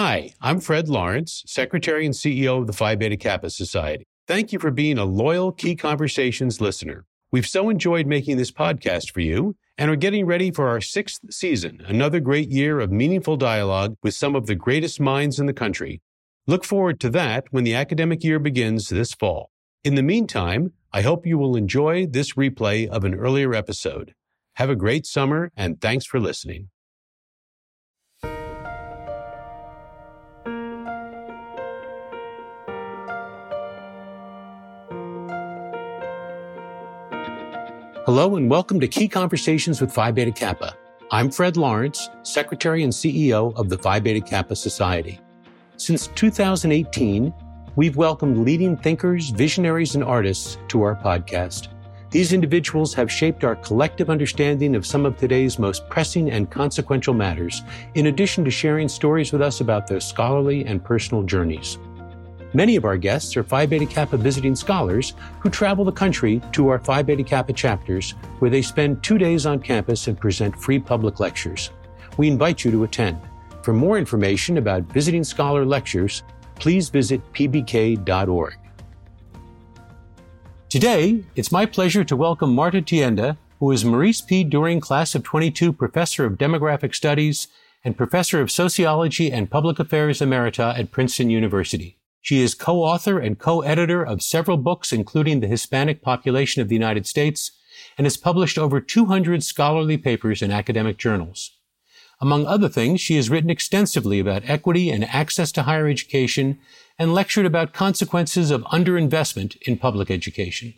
Hi, I'm Fred Lawrence, Secretary and CEO of the Phi Beta Kappa Society. Thank you for being a loyal Key Conversations listener. We've so enjoyed making this podcast for you and are getting ready for our sixth season, another great year of meaningful dialogue with some of the greatest minds in the country. Look forward to that when the academic year begins this fall. In the meantime, I hope you will enjoy this replay of an earlier episode. Have a great summer and thanks for listening. Hello and welcome to Key Conversations with Phi Beta Kappa. I'm Fred Lawrence, Secretary and CEO of the Phi Beta Kappa Society. Since 2018, we've welcomed leading thinkers, visionaries, and artists to our podcast. These individuals have shaped our collective understanding of some of today's most pressing and consequential matters, in addition to sharing stories with us about their scholarly and personal journeys. Many of our guests are Phi Beta Kappa visiting scholars who travel the country to our Phi Beta Kappa chapters, where they spend two days on campus and present free public lectures. We invite you to attend. For more information about visiting scholar lectures, please visit pbk.org. Today, it's my pleasure to welcome Marta Tienda, who is Maurice P. During Class of 22 Professor of Demographic Studies and Professor of Sociology and Public Affairs Emerita at Princeton University. She is co-author and co-editor of several books, including The Hispanic Population of the United States, and has published over 200 scholarly papers in academic journals. Among other things, she has written extensively about equity and access to higher education and lectured about consequences of underinvestment in public education.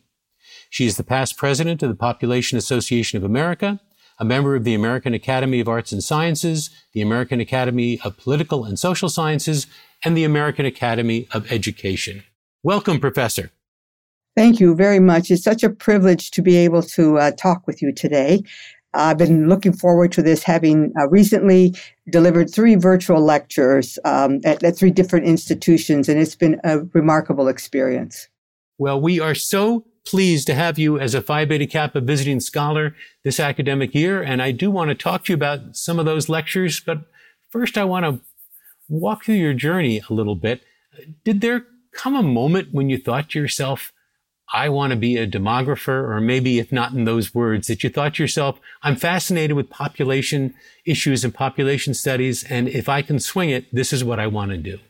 She is the past president of the Population Association of America, a member of the American Academy of Arts and Sciences, the American Academy of Political and Social Sciences, and the American Academy of Education. Welcome, Professor. Thank you very much. It's such a privilege to be able to uh, talk with you today. I've been looking forward to this, having uh, recently delivered three virtual lectures um, at, at three different institutions, and it's been a remarkable experience. Well, we are so pleased to have you as a Phi Beta Kappa visiting scholar this academic year, and I do want to talk to you about some of those lectures. But first, I want to walk through your journey a little bit. Did there come a moment when you thought to yourself, I want to be a demographer, or maybe if not in those words, that you thought to yourself, I'm fascinated with population issues and population studies, and if I can swing it, this is what I want to do?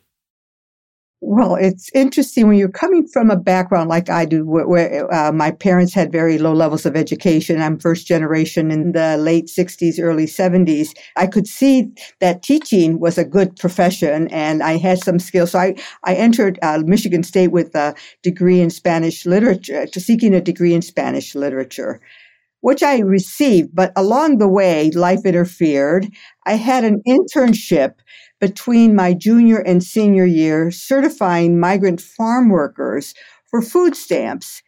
Well, it's interesting when you're coming from a background like I do, where, where uh, my parents had very low levels of education. I'm first generation in the late 60s, early 70s. I could see that teaching was a good profession and I had some skills. So I, I entered uh, Michigan State with a degree in Spanish literature, seeking a degree in Spanish literature which I received, but along the way, life interfered. I had an internship between my junior and senior year certifying migrant farm workers for food stamps.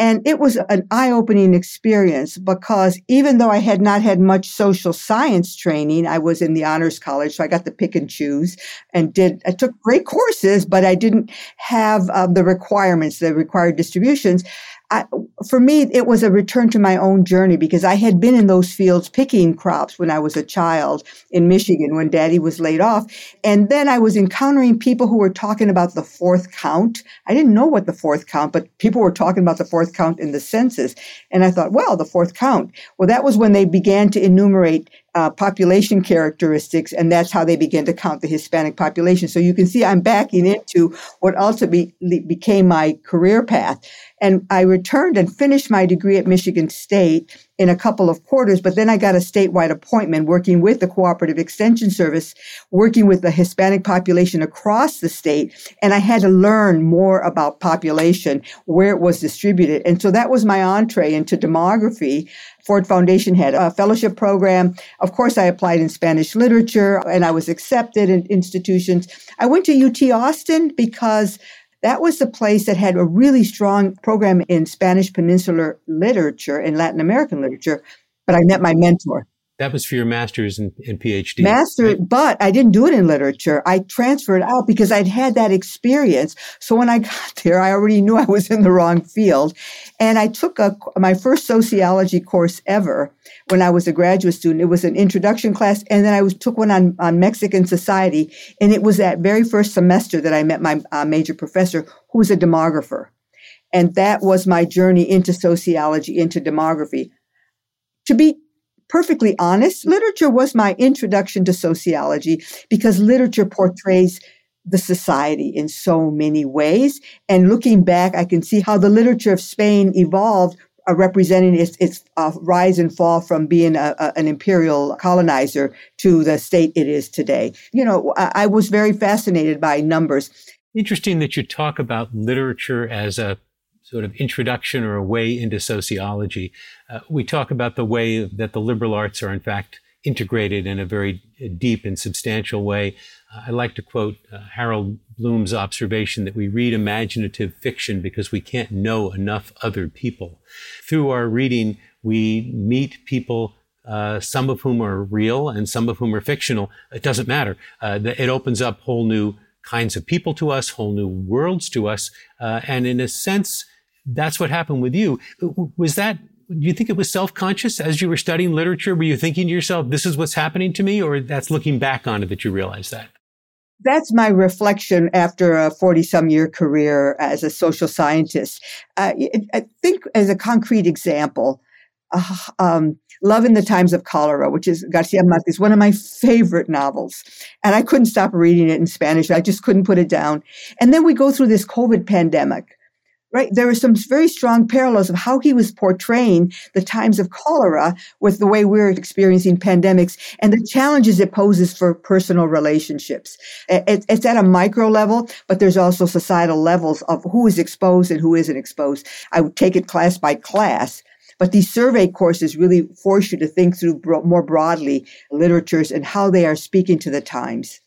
And it was an eye opening experience because even though I had not had much social science training, I was in the honors college, so I got to pick and choose and did, I took great courses, but I didn't have uh, the requirements, the required distributions. I, for me, it was a return to my own journey because I had been in those fields picking crops when I was a child in Michigan when daddy was laid off. And then I was encountering people who were talking about the fourth count. I didn't know what the fourth count, but people were talking about the fourth count in the census. And I thought, well, the fourth count. Well, that was when they began to enumerate uh, population characteristics, and that's how they begin to count the Hispanic population. So you can see I'm backing into what ultimately became my career path. And I returned and finished my degree at Michigan State in a couple of quarters, but then I got a statewide appointment working with the Cooperative Extension Service, working with the Hispanic population across the state. And I had to learn more about population, where it was distributed. And so that was my entree into demography. Ford Foundation had a fellowship program. Of course, I applied in Spanish literature and I was accepted in institutions. I went to UT Austin because that was the place that had a really strong program in Spanish Peninsular literature and Latin American literature. But I met my mentor. That was for your master's and, and PhD. Master, right? but I didn't do it in literature. I transferred out because I'd had that experience. So when I got there, I already knew I was in the wrong field. And I took a, my first sociology course ever when I was a graduate student. It was an introduction class. And then I was, took one on, on Mexican society. And it was that very first semester that I met my uh, major professor, who was a demographer. And that was my journey into sociology, into demography. To be perfectly honest, literature was my introduction to sociology because literature portrays the society in so many ways. And looking back, I can see how the literature of Spain evolved, uh, representing its, its uh, rise and fall from being a, a, an imperial colonizer to the state it is today. You know, I, I was very fascinated by numbers. Interesting that you talk about literature as a sort of introduction or a way into sociology. Uh, we talk about the way that the liberal arts are, in fact, integrated in a very deep and substantial way. Uh, I like to quote uh, Harold Bloom's observation that we read imaginative fiction because we can't know enough other people. Through our reading, we meet people uh, some of whom are real and some of whom are fictional. It doesn't matter. Uh, it opens up whole new kinds of people to us, whole new worlds to us. Uh, and in a sense, that's what happened with you. Was that, do you think it was self conscious as you were studying literature? Were you thinking to yourself, this is what's happening to me? Or that's looking back on it that you realized that? That's my reflection after a 40 some year career as a social scientist. Uh, I think, as a concrete example, uh, um, Love in the Times of Cholera, which is Garcia Marquez, one of my favorite novels. And I couldn't stop reading it in Spanish. I just couldn't put it down. And then we go through this COVID pandemic right? There are some very strong parallels of how he was portraying the times of cholera with the way we're experiencing pandemics and the challenges it poses for personal relationships. It's at a micro level, but there's also societal levels of who is exposed and who isn't exposed. I would take it class by class. But these survey courses really force you to think through more broadly literatures and how they are speaking to the times.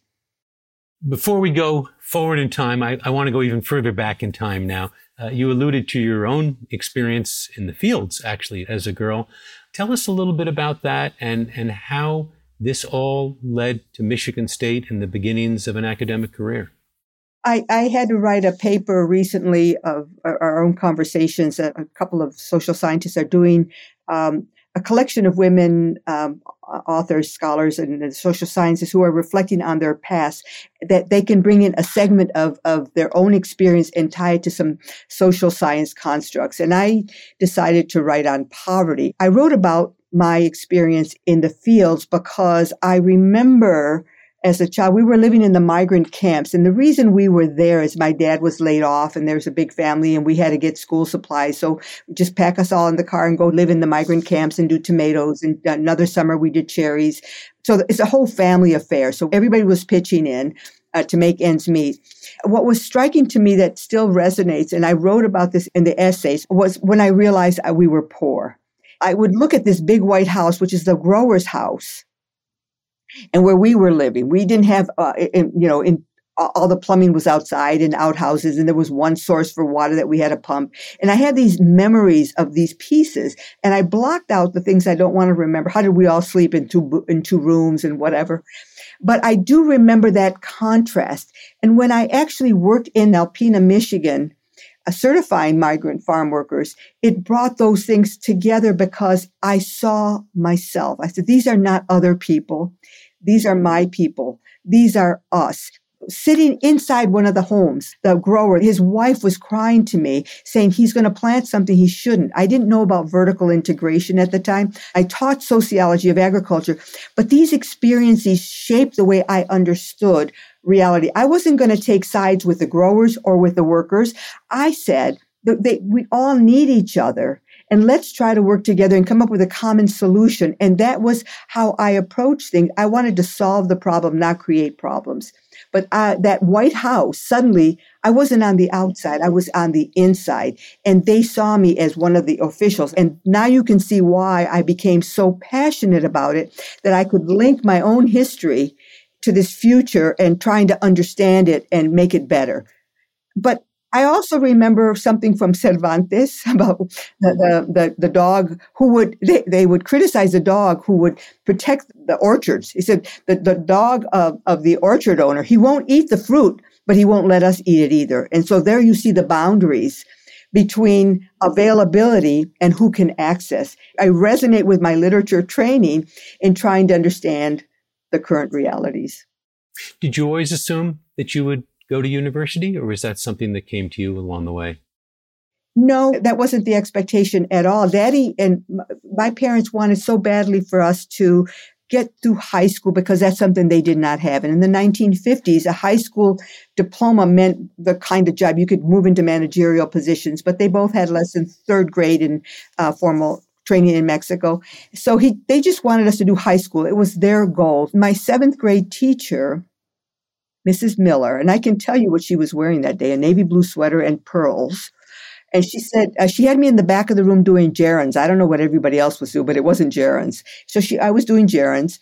Before we go forward in time, I, I want to go even further back in time now. Uh, you alluded to your own experience in the fields, actually, as a girl. Tell us a little bit about that and, and how this all led to Michigan State and the beginnings of an academic career. I, I had to write a paper recently of our own conversations that a couple of social scientists are doing um, a collection of women um, authors, scholars, and social sciences who are reflecting on their past, that they can bring in a segment of, of their own experience and tie it to some social science constructs. And I decided to write on poverty. I wrote about my experience in the fields because I remember as a child, we were living in the migrant camps. And the reason we were there is my dad was laid off and there's a big family and we had to get school supplies. So just pack us all in the car and go live in the migrant camps and do tomatoes. And another summer we did cherries. So it's a whole family affair. So everybody was pitching in. Uh, to make ends meet. What was striking to me that still resonates, and I wrote about this in the essays, was when I realized we were poor. I would look at this big white house, which is the grower's house, and where we were living, we didn't have, uh, in, you know, in all the plumbing was outside in outhouses and there was one source for water that we had a pump. And i had these memories of these pieces and i blocked out the things i don't want to remember. How did we all sleep in two in two rooms and whatever? But i do remember that contrast. And when i actually worked in alpena michigan certifying migrant farm workers it brought those things together because i saw myself i said these are not other people these are my people. These are us. Sitting inside one of the homes, the grower, his wife was crying to me saying he's going to plant something he shouldn't. I didn't know about vertical integration at the time. I taught sociology of agriculture, but these experiences shaped the way I understood reality. I wasn't going to take sides with the growers or with the workers. I said they, we all need each other and let's try to work together and come up with a common solution. And that was how I approached things. I wanted to solve the problem, not create problems. But uh, that White House, suddenly, I wasn't on the outside, I was on the inside. And they saw me as one of the officials. And now you can see why I became so passionate about it that I could link my own history to this future and trying to understand it and make it better. But I also remember something from Cervantes about the, the, the, the, dog who would, they, they would criticize the dog who would protect the orchards. He said the, the dog of, of the orchard owner, he won't eat the fruit, but he won't let us eat it either. And so there you see the boundaries between availability and who can access. I resonate with my literature training in trying to understand the current realities. Did you always assume that you would go to university, or was that something that came to you along the way? No, that wasn't the expectation at all. Daddy and my parents wanted so badly for us to get through high school because that's something they did not have. And in the 1950s, a high school diploma meant the kind of job you could move into managerial positions, but they both had less than third grade in uh, formal training in Mexico. So he, they just wanted us to do high school. It was their goal. My seventh grade teacher Mrs. Miller, and I can tell you what she was wearing that day a navy blue sweater and pearls. And she said, uh, she had me in the back of the room doing gerunds. I don't know what everybody else was doing, but it wasn't gerunds. So she, I was doing gerunds.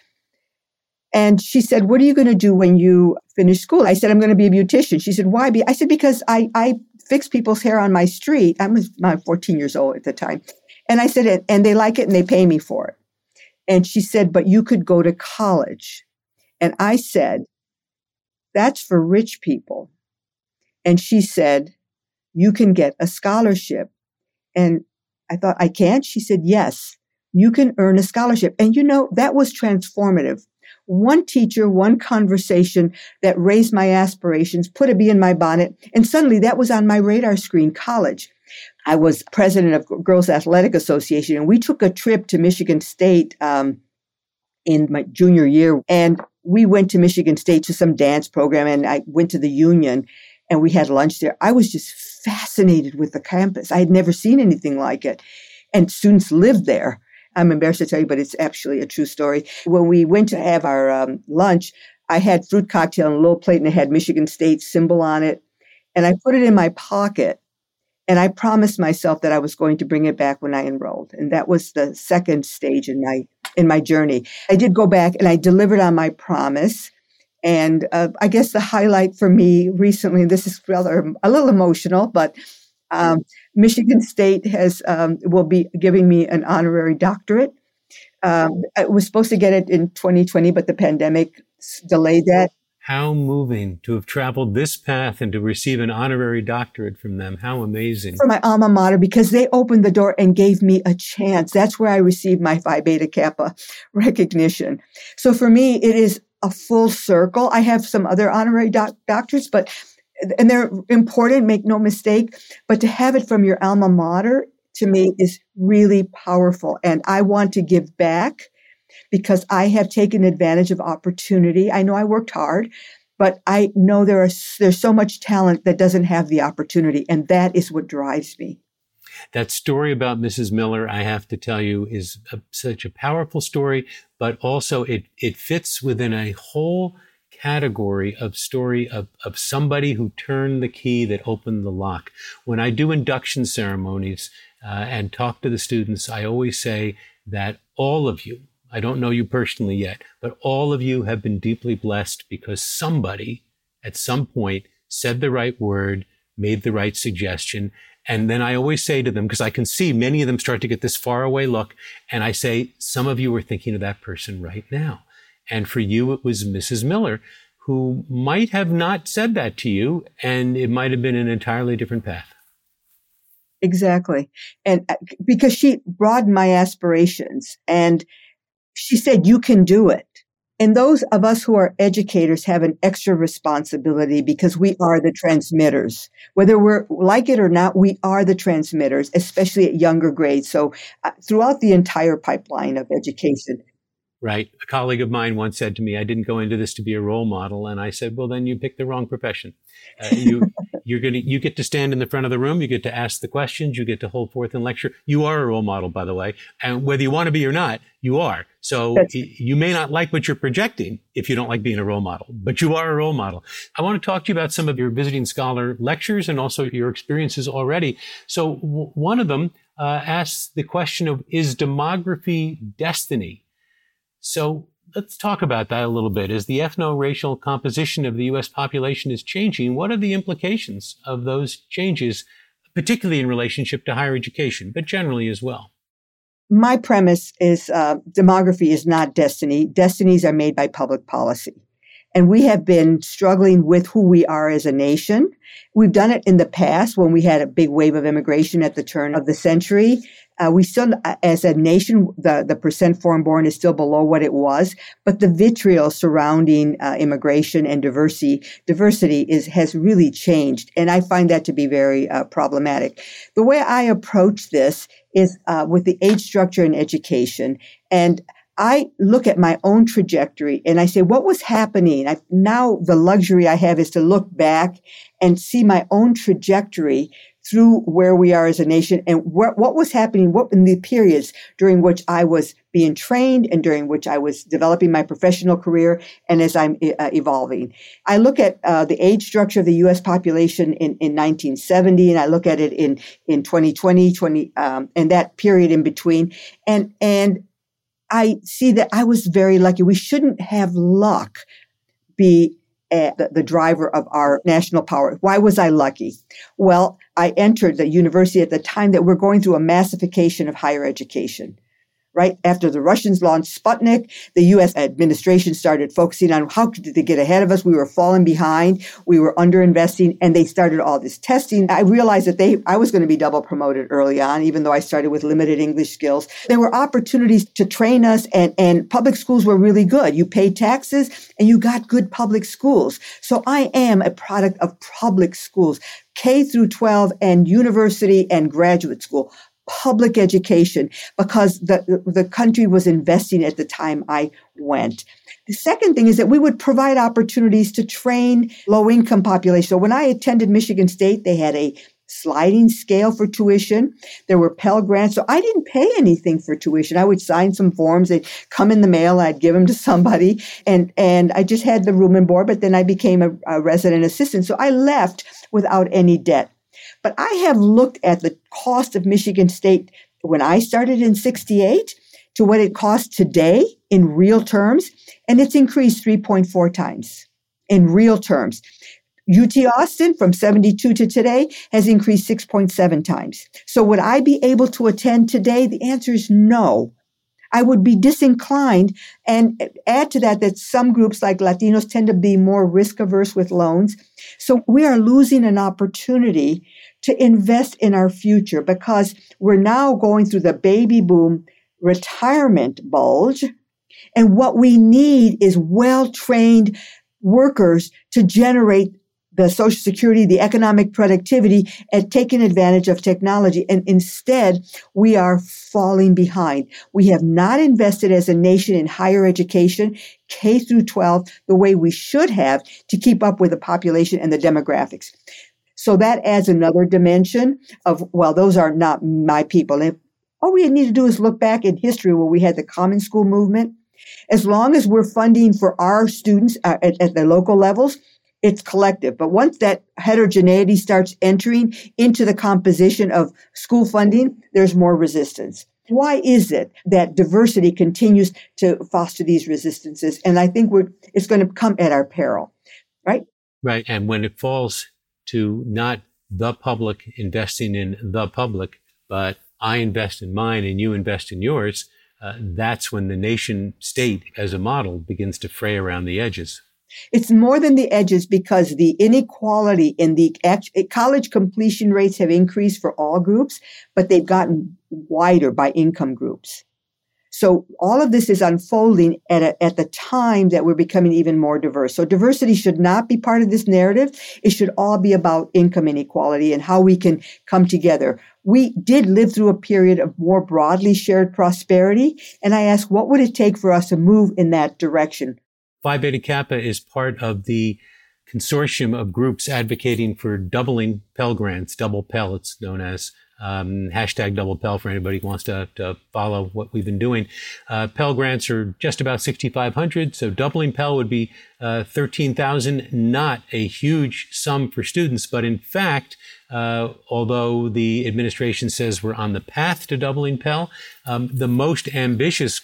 And she said, What are you going to do when you finish school? I said, I'm going to be a beautician. She said, Why be? I said, Because I, I fix people's hair on my street. I was 14 years old at the time. And I said, And they like it and they pay me for it. And she said, But you could go to college. And I said, that's for rich people. And she said, You can get a scholarship. And I thought, I can't? She said, Yes, you can earn a scholarship. And you know, that was transformative. One teacher, one conversation that raised my aspirations, put a bee in my bonnet, and suddenly that was on my radar screen, college. I was president of Girls Athletic Association, and we took a trip to Michigan State um, in my junior year. And we went to Michigan State to some dance program and I went to the union and we had lunch there. I was just fascinated with the campus. I had never seen anything like it. And students lived there. I'm embarrassed to tell you, but it's actually a true story. When we went to have our um, lunch, I had fruit cocktail on a little plate and it had Michigan State symbol on it. And I put it in my pocket and I promised myself that I was going to bring it back when I enrolled. And that was the second stage in my in my journey. I did go back and I delivered on my promise. And uh, I guess the highlight for me recently, this is rather a little emotional, but um, Michigan State has um, will be giving me an honorary doctorate. Um, I was supposed to get it in 2020, but the pandemic delayed that. How moving to have traveled this path and to receive an honorary doctorate from them. How amazing. For my alma mater, because they opened the door and gave me a chance. That's where I received my Phi Beta Kappa recognition. So for me, it is a full circle. I have some other honorary doc- doctors, but and they're important, make no mistake, but to have it from your alma mater to me is really powerful. And I want to give back because I have taken advantage of opportunity. I know I worked hard, but I know there are there's so much talent that doesn't have the opportunity, and that is what drives me. That story about Mrs. Miller, I have to tell you, is a, such a powerful story, but also it it fits within a whole category of story of, of somebody who turned the key that opened the lock. When I do induction ceremonies uh, and talk to the students, I always say that all of you, I don't know you personally yet, but all of you have been deeply blessed because somebody at some point said the right word, made the right suggestion. And then I always say to them, because I can see many of them start to get this far away look, and I say, some of you are thinking of that person right now. And for you, it was Mrs. Miller, who might have not said that to you, and it might have been an entirely different path. Exactly. And uh, because she broadened my aspirations and she said, you can do it. And those of us who are educators have an extra responsibility because we are the transmitters. Whether we're like it or not, we are the transmitters, especially at younger grades. So uh, throughout the entire pipeline of education, right? A colleague of mine once said to me, I didn't go into this to be a role model. And I said, well, then you picked the wrong profession. Uh, you, you're going to, you get to stand in the front of the room. You get to ask the questions. You get to hold forth and lecture. You are a role model, by the way. And whether you want to be or not, you are. So you may not like what you're projecting if you don't like being a role model, but you are a role model. I want to talk to you about some of your visiting scholar lectures and also your experiences already. So w- one of them uh, asks the question of, is demography destiny? So let's talk about that a little bit. As the ethno racial composition of the U.S. population is changing, what are the implications of those changes, particularly in relationship to higher education, but generally as well? My premise is uh, demography is not destiny. Destinies are made by public policy. And we have been struggling with who we are as a nation. We've done it in the past when we had a big wave of immigration at the turn of the century. Uh, we still, uh, as a nation, the, the percent foreign born is still below what it was, but the vitriol surrounding uh, immigration and diversity, diversity is, has really changed. And I find that to be very uh, problematic. The way I approach this is uh, with the age structure in education. And I look at my own trajectory and I say, what was happening? I, now the luxury I have is to look back and see my own trajectory through where we are as a nation and wh- what was happening what in the periods during which I was being trained and during which I was developing my professional career and as I'm uh, evolving. I look at uh, the age structure of the U.S. population in, in 1970 and I look at it in, in 2020, 20, um, and that period in between. And, and I see that I was very lucky. We shouldn't have luck be uh, the, the, driver of our national power. Why was I lucky? Well, I entered the university at the time that we're going through a massification of higher education right after the Russians launched Sputnik, the U.S. administration started focusing on how could they get ahead of us. We were falling behind. We were underinvesting and they started all this testing. I realized that they, I was going to be double promoted early on, even though I started with limited English skills. There were opportunities to train us and, and public schools were really good. You paid taxes and you got good public schools. So I am a product of public schools. K through 12 and university and graduate school public education because the, the country was investing at the time I went. The second thing is that we would provide opportunities to train low income population. So when I attended Michigan State, they had a sliding scale for tuition. There were Pell Grants. So I didn't pay anything for tuition. I would sign some forms. They'd come in the mail. I'd give them to somebody. And, and I just had the room and board, but then I became a, a resident assistant. So I left without any debt. But I have looked at the cost of Michigan State when I started in 68 to what it costs today in real terms, and it's increased 3.4 times in real terms. UT Austin from 72 to today has increased 6.7 times. So would I be able to attend today? The answer is no. I would be disinclined and add to that that some groups like Latinos tend to be more risk averse with loans. So we are losing an opportunity to invest in our future because we're now going through the baby boom retirement bulge. And what we need is well trained workers to generate the social security, the economic productivity at taking advantage of technology. And instead, we are falling behind. We have not invested as a nation in higher education, K through 12, the way we should have to keep up with the population and the demographics. So that adds another dimension of, well, those are not my people. And all we need to do is look back in history where we had the common school movement. As long as we're funding for our students uh, at, at the local levels, it's collective. But once that heterogeneity starts entering into the composition of school funding, there's more resistance. Why is it that diversity continues to foster these resistances? And I think we're, it's going to come at our peril, right? Right. And when it falls to not the public investing in the public, but I invest in mine and you invest in yours, uh, that's when the nation state as a model begins to fray around the edges. It's more than the edges because the inequality in the eh, college completion rates have increased for all groups, but they've gotten wider by income groups. So all of this is unfolding at, a, at the time that we're becoming even more diverse. So diversity should not be part of this narrative. It should all be about income inequality and how we can come together. We did live through a period of more broadly shared prosperity. And I ask, what would it take for us to move in that direction? Phi Beta Kappa is part of the consortium of groups advocating for doubling Pell Grants, double Pell, it's known as. Um, hashtag double Pell for anybody who wants to, to follow what we've been doing. Uh, Pell grants are just about 6,500, so doubling Pell would be uh, 13,000. Not a huge sum for students, but in fact, uh, although the administration says we're on the path to doubling Pell, um, the most ambitious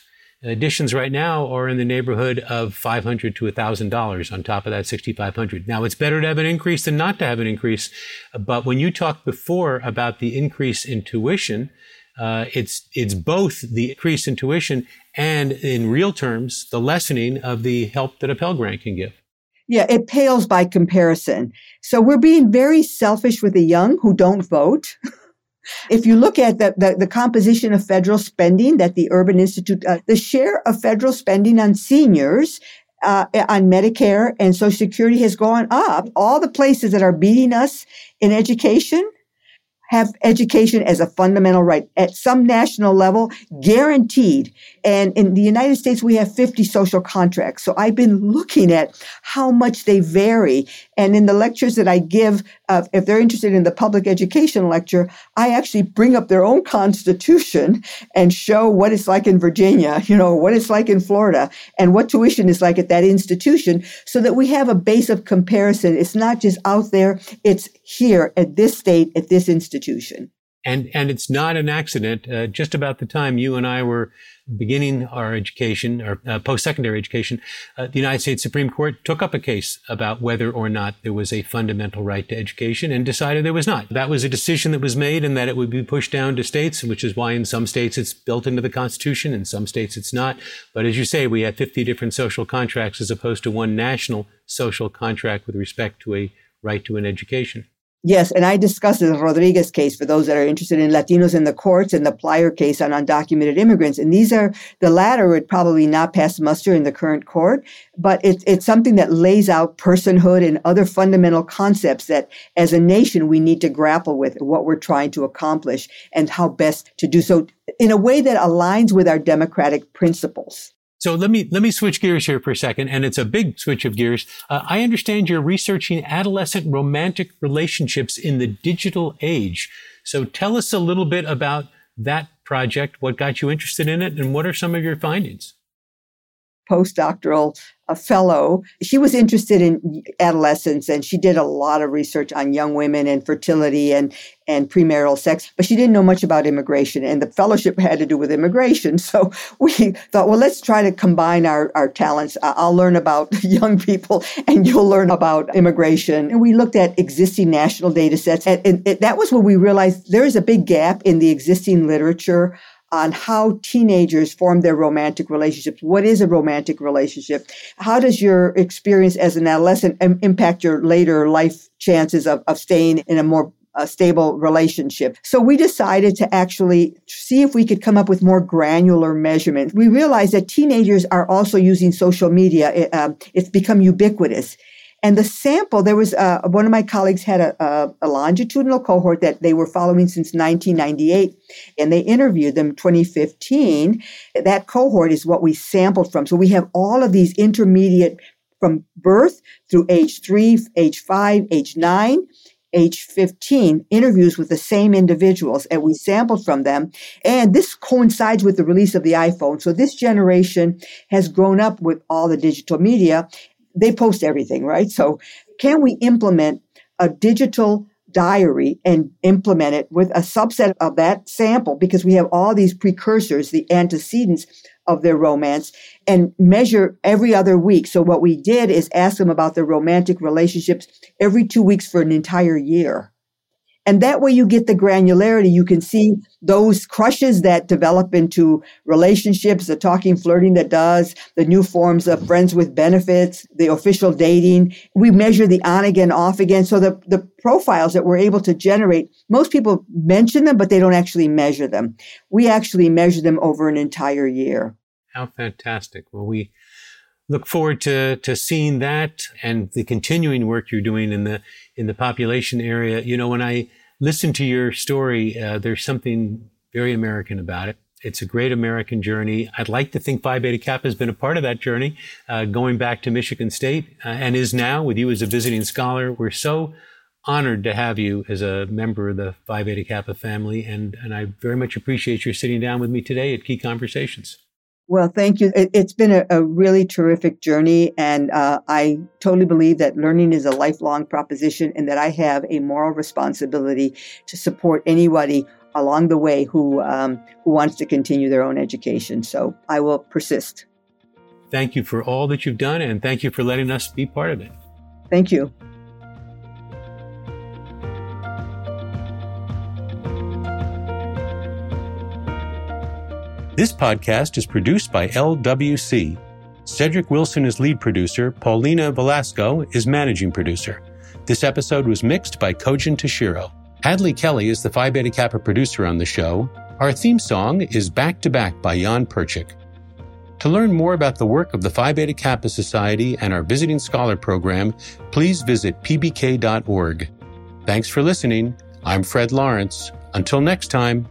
additions right now are in the neighborhood of 500 to $1,000 on top of that 6,500. Now, it's better to have an increase than not to have an increase. But when you talked before about the increase in tuition, uh, it's it's both the increase in tuition and, in real terms, the lessening of the help that a Pell Grant can give. Yeah, it pales by comparison. So we're being very selfish with the young who don't vote. If you look at the, the, the, composition of federal spending that the Urban Institute, uh, the share of federal spending on seniors, uh, on Medicare and Social Security has gone up. All the places that are beating us in education have education as a fundamental right at some national level, guaranteed. And in the United States, we have 50 social contracts. So I've been looking at how much they vary. And in the lectures that I give, uh, if they're interested in the public education lecture, I actually bring up their own constitution and show what it's like in Virginia, you know, what it's like in Florida, and what tuition is like at that institution so that we have a base of comparison. It's not just out there, it's here at this state, at this institution. And, and it's not an accident. Uh, just about the time you and I were beginning our education, our uh, post-secondary education, uh, the United States Supreme Court took up a case about whether or not there was a fundamental right to education and decided there was not. That was a decision that was made and that it would be pushed down to states, which is why in some states it's built into the Constitution, in some states it's not. But as you say, we have 50 different social contracts as opposed to one national social contract with respect to a right to an education. Yes, and I discussed the Rodriguez case for those that are interested in Latinos in the courts and the Plyler case on undocumented immigrants. And these are the latter would probably not pass muster in the current court, but it's it's something that lays out personhood and other fundamental concepts that as a nation we need to grapple with what we're trying to accomplish and how best to do so in a way that aligns with our democratic principles. So let me let me switch gears here for a second, and it's a big switch of gears. Uh, I understand you're researching adolescent romantic relationships in the digital age. So tell us a little bit about that project, what got you interested in it, and what are some of your findings? postdoctoral a fellow. She was interested in adolescence and she did a lot of research on young women and fertility and, and premarital sex, but she didn't know much about immigration. And the fellowship had to do with immigration. So we thought, well, let's try to combine our, our talents. I'll learn about young people and you'll learn about immigration. And we looked at existing national data sets. And, and, and that was when we realized there is a big gap in the existing literature on how teenagers form their romantic relationships. What is a romantic relationship? How does your experience as an adolescent Im- impact your later life chances of, of staying in a more a stable relationship. So we decided to actually see if we could come up with more granular measurements. We realized that teenagers are also using social media. It, uh, it's become ubiquitous. And the sample, there was uh, one of my colleagues had a, a, a, longitudinal cohort that they were following since 1998, and they interviewed them 2015. That cohort is what we sampled from. So we have all of these intermediate from birth through age three, age five, age nine, age 15 interviews with the same individuals and we sampled from them. And this coincides with the release of the iPhone. So this generation has grown up with all the digital media they post everything, right? So can we implement a digital diary and implement it with a subset of that sample because we have all these precursors, the antecedents of their romance and measure every other week. So what we did is ask them about their romantic relationships every two weeks for an entire year. And that way you get the granularity. You can see those crushes that develop into relationships, the talking, flirting that does, the new forms of friends with benefits, the official dating. We measure the on again, off again. So the, the profiles that we're able to generate, most people mention them, but they don't actually measure them. We actually measure them over an entire year. How fantastic. Well, we look forward to, to seeing that and the continuing work you're doing in the in the population area. You know, when I listen to your story, uh, there's something very American about it. It's a great American journey. I'd like to think Phi Beta Kappa has been a part of that journey, uh, going back to Michigan State uh, and is now with you as a visiting scholar. We're so honored to have you as a member of the Phi Beta Kappa family, and, and I very much appreciate your sitting down with me today at Key Conversations. Well, thank you. It, has been a, a, really terrific journey. And uh, I totally believe that learning is a lifelong proposition and that I have a moral responsibility to support anybody along the way who um, who wants to continue their own education. So I will persist. Thank you for all that you've done, and thank you for letting us be part of it. Thank you. This podcast is produced by LWC. Cedric Wilson is lead producer. Paulina Velasco is managing producer. This episode was mixed by Kojin Tashiro. Hadley Kelly is the Phi Beta Kappa producer on the show. Our theme song is Back to Back by Jan Perchik. To learn more about the work of the Phi Beta Kappa Society and our Visiting Scholar program, please visit pbk.org. Thanks for listening. I'm Fred Lawrence. Until next time,